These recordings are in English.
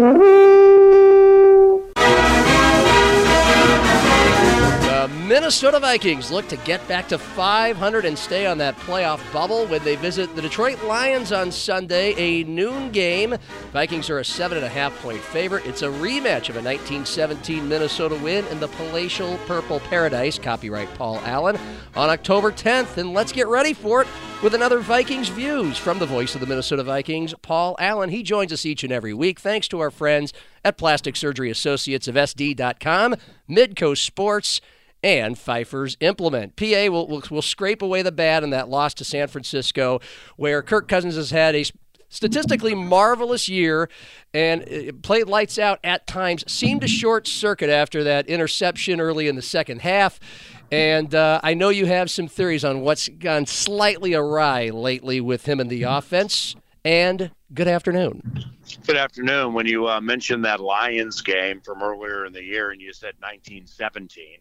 Mm-hmm. Minnesota Vikings look to get back to 500 and stay on that playoff bubble when they visit the Detroit Lions on Sunday, a noon game. Vikings are a seven and a half point favorite. It's a rematch of a 1917 Minnesota win in the palatial Purple Paradise, copyright Paul Allen, on October 10th. And let's get ready for it with another Vikings Views from the voice of the Minnesota Vikings, Paul Allen. He joins us each and every week thanks to our friends at Plastic Surgery Associates of SD.com, Midco Sports, and Pfeiffer's Implement. PA will, will, will scrape away the bad in that loss to San Francisco, where Kirk Cousins has had a statistically marvelous year and played lights out at times, seemed to short circuit after that interception early in the second half. And uh, I know you have some theories on what's gone slightly awry lately with him in the offense. And good afternoon. Good afternoon. When you uh, mentioned that Lions game from earlier in the year and you said 1917,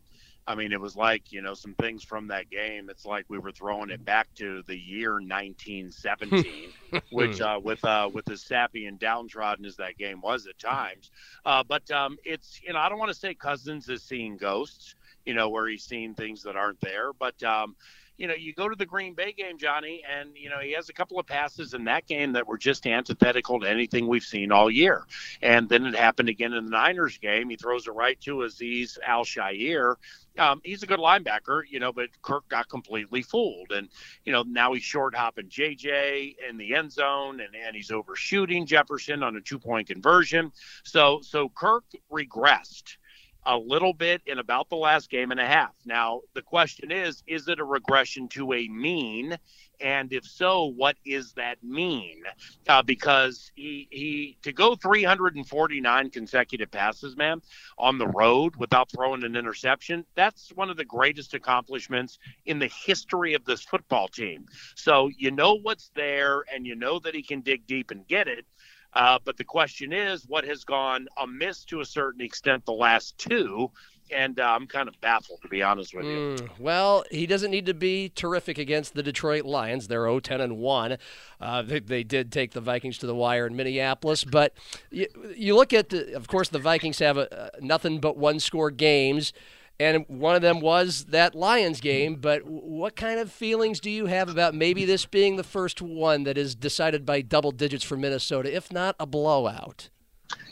I mean, it was like, you know, some things from that game. It's like we were throwing it back to the year 1917, which, uh, with uh, with as sappy and downtrodden as that game was at times. Uh, but um, it's, you know, I don't want to say Cousins is seeing ghosts, you know, where he's seeing things that aren't there. But, um, you know, you go to the Green Bay game, Johnny, and you know he has a couple of passes in that game that were just antithetical to anything we've seen all year. And then it happened again in the Niners game. He throws it right to Azeez Al-Shaair. Um, he's a good linebacker, you know, but Kirk got completely fooled. And, you know, now he's short hopping JJ in the end zone and, and he's overshooting Jefferson on a two point conversion. So, so Kirk regressed a little bit in about the last game and a half. Now, the question is is it a regression to a mean? And if so, what is that mean? Uh, because he, he to go 349 consecutive passes, man, on the road without throwing an interception, that's one of the greatest accomplishments in the history of this football team. So you know what's there, and you know that he can dig deep and get it. Uh, but the question is, what has gone amiss to a certain extent the last two? And uh, I'm kind of baffled, to be honest with you. Mm, well, he doesn't need to be terrific against the Detroit Lions. They're 0 10 and 1. Uh, they, they, did take the Vikings to the wire in Minneapolis. But you, you look at, the, of course, the Vikings have a, nothing but one score games and one of them was that Lions game. But what kind of feelings do you have about maybe this being the first one that is decided by double digits for Minnesota, if not a blowout?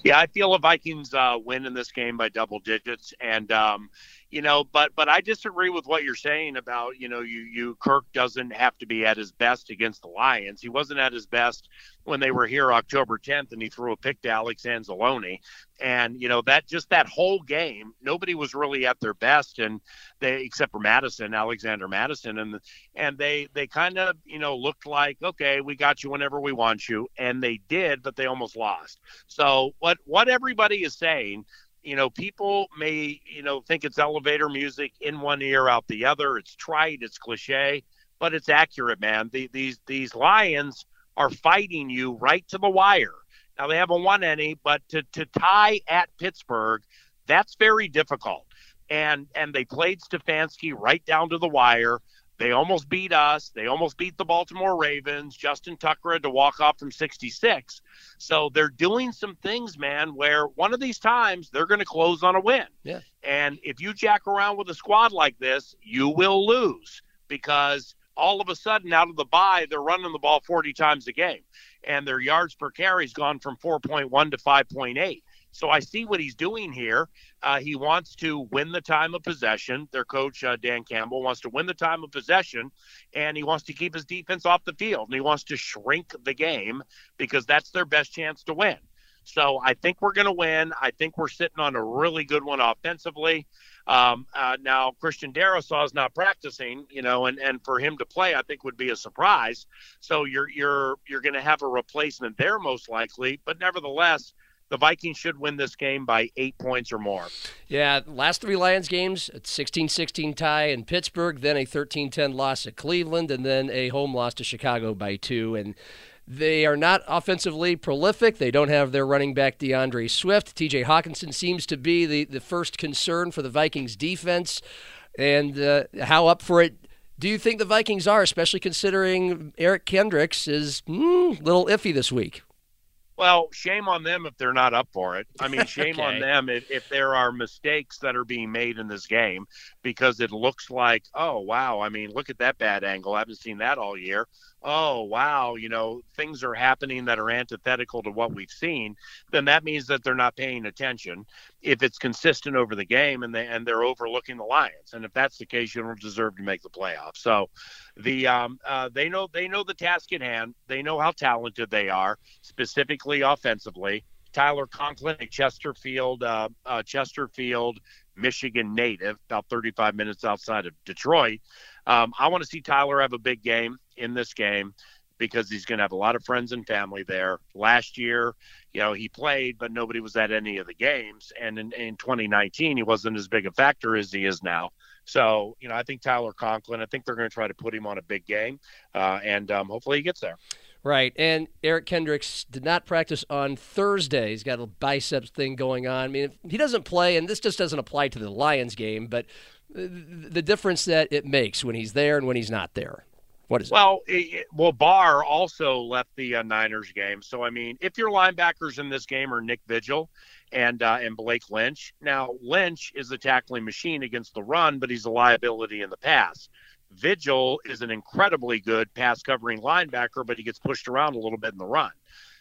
Yeah, I feel the Vikings uh, win in this game by double digits, and um, you know, but but I disagree with what you're saying about you know you you Kirk doesn't have to be at his best against the Lions. He wasn't at his best when they were here October 10th, and he threw a pick to Alex Anzalone, and you know that just that whole game, nobody was really at their best, and they except for Mattison, Alexander Mattison, and and they they kind of you know looked like okay, we got you whenever we want you, and they did, but they almost lost. So what what everybody is saying you know, people may, you know, think it's elevator music in one ear, out the other. It's trite, it's cliche, but it's accurate, man. The, these these Lions are fighting you right to the wire. Now they haven't won any, but to to tie at Pittsburgh, that's very difficult. And and they played Stefanski right down to the wire. They almost beat us. They almost beat the Baltimore Ravens. Justin Tucker had to walk off from 66. So they're doing some things, man, where one of these times they're going to close on a win. Yeah. And if you jack around with a squad like this, you will lose because all of a sudden out of the bye, they're running the ball 40 times a game. And their yards per carry's gone from 4.1 to 5.8. So I see what he's doing here. Uh, he wants to win the time of possession. Their coach, uh, Dan Campbell, wants to win the time of possession, and he wants to keep his defense off the field. And he wants to shrink the game because that's their best chance to win. So I think we're going to win. I think we're sitting on a really good one offensively. Um, uh, now Christian Darrisaw is not practicing, you know, and, and for him to play, I think would be a surprise. So you're you're you're going to have a replacement there most likely, but nevertheless, the Vikings should win this game by eight points or more. Yeah, last three Lions games, a 16 16 tie in Pittsburgh, then a 13 10 loss at Cleveland, and then a home loss to Chicago by two. And they are not offensively prolific. They don't have their running back D'Andre Swift. TJ Hockenson seems to be the, the first concern for the Vikings defense. And uh, how up for it do you think the Vikings are, especially considering Eric Kendricks is mm, a little iffy this week? Well, shame on them if they're not up for it. I mean, shame okay. on them if, if there are mistakes that are being made in this game because it looks like, oh, wow. I mean, look at that bad angle. I haven't seen that all year. Oh, wow. You know, things are happening that are antithetical to what we've seen. Then that means that they're not paying attention. If it's consistent over the game and they and they're overlooking the Lions, and if that's the case, you don't deserve to make the playoffs. So, the um, uh, they know they know the task at hand. They know how talented they are, specifically offensively. Tyler Conklin, a Chesterfield, uh, uh, Chesterfield, Michigan native, about 35 minutes outside of Detroit. Um, I want to see Tyler have a big game in this game because he's going to have a lot of friends and family there. Last year, you know, he played, but nobody was at any of the games. And in, in 2019, he wasn't as big a factor as he is now. So, you know, I think Tyler Conklin, I think they're going to try to put him on a big game, uh, and um, hopefully he gets there. Right. And Eric Kendricks did not practice on Thursday. He's got a biceps thing going on. I mean, he doesn't play, and this just doesn't apply to the Lions game, but the difference that it makes when he's there and when he's not there. What is well, it? well, Barr also left the uh, Niners game. So I mean, if your linebackers in this game are Nick Vigil and uh, and Blake Lynch, now Lynch is a tackling machine against the run, but he's a liability in the pass. Vigil is an incredibly good pass covering linebacker, but he gets pushed around a little bit in the run.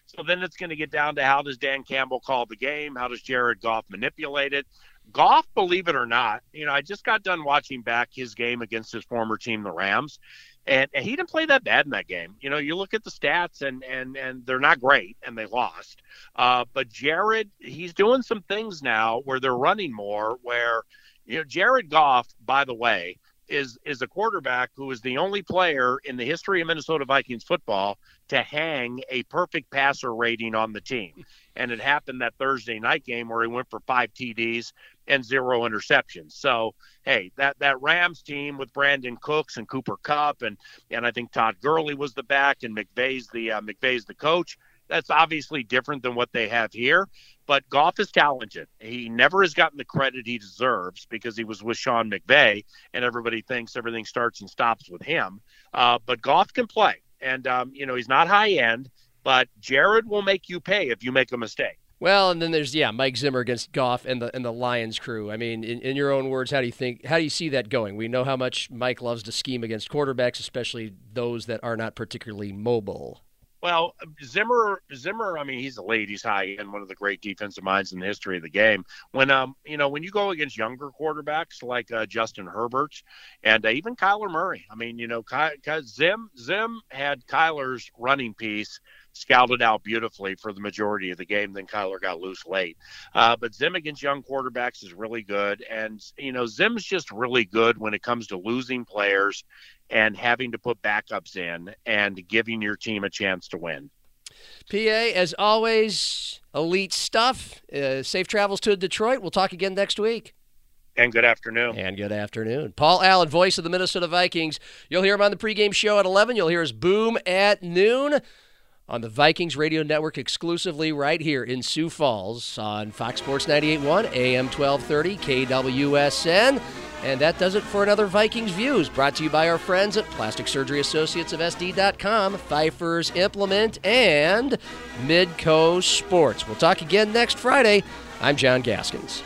So then it's going to get down to how does Dan Campbell call the game? How does Jared Goff manipulate it? Goff, believe it or not, you know, I just got done watching back his game against his former team, the Rams, and, and, he didn't play that bad in that game. You know, you look at the stats and and and they're not great, and they lost. Uh, but Jared, he's doing some things now where they're running more. Where you know, Jared Goff, by the way, is is a quarterback who is the only player in the history of Minnesota Vikings football to hang a perfect passer rating on the team. And it happened that Thursday night game where he went for five TDs and zero interceptions. So, hey, that that Rams team with Brandin Cooks and Cooper Kupp and and I think Todd Gurley was the back and McVay's the uh, McVay's the coach. That's obviously different than what they have here. But Goff is talented. He never has gotten the credit he deserves because he was with Sean McVay, and everybody thinks everything starts and stops with him. Uh, but Goff can play, and um, you know he's not high end, but Jared will make you pay if you make a mistake. Well, and then there's yeah, Mike Zimmer against Goff and the and the Lions crew. I mean, in, in your own words, how do you think how do you see that going? We know how much Mike loves to scheme against quarterbacks, especially those that are not particularly mobile. Well, Zimmer, Zimmer. I mean, he's a ladies' high end, one of the great defensive minds in the history of the game. When um, you know, when you go against younger quarterbacks like uh, Justin Herbert and uh, even Kyler Murray. I mean, you know, Ky- Zim Zim had Kyler's running piece scouted out beautifully for the majority of the game. Then Kyler got loose late. Uh, but Zim against young quarterbacks is really good. And, you know, Zim's just really good when it comes to losing players and having to put backups in and giving your team a chance to win. PA, as always, elite stuff. Uh, safe travels to Detroit. We'll talk again next week. And good afternoon. And good afternoon. Paul Allen, voice of the Minnesota Vikings. You'll hear him on the pregame show at 11. You'll hear his boom at noon on the Vikings Radio Network exclusively right here in Sioux Falls on Fox Sports 98.1, AM 1230, KWSN. And that does it for another Vikings Views, brought to you by our friends at Plastic Surgery Associates of SD.com, Pfeiffer's Implement, and Midco Sports. We'll talk again next Friday. I'm John Gaskins.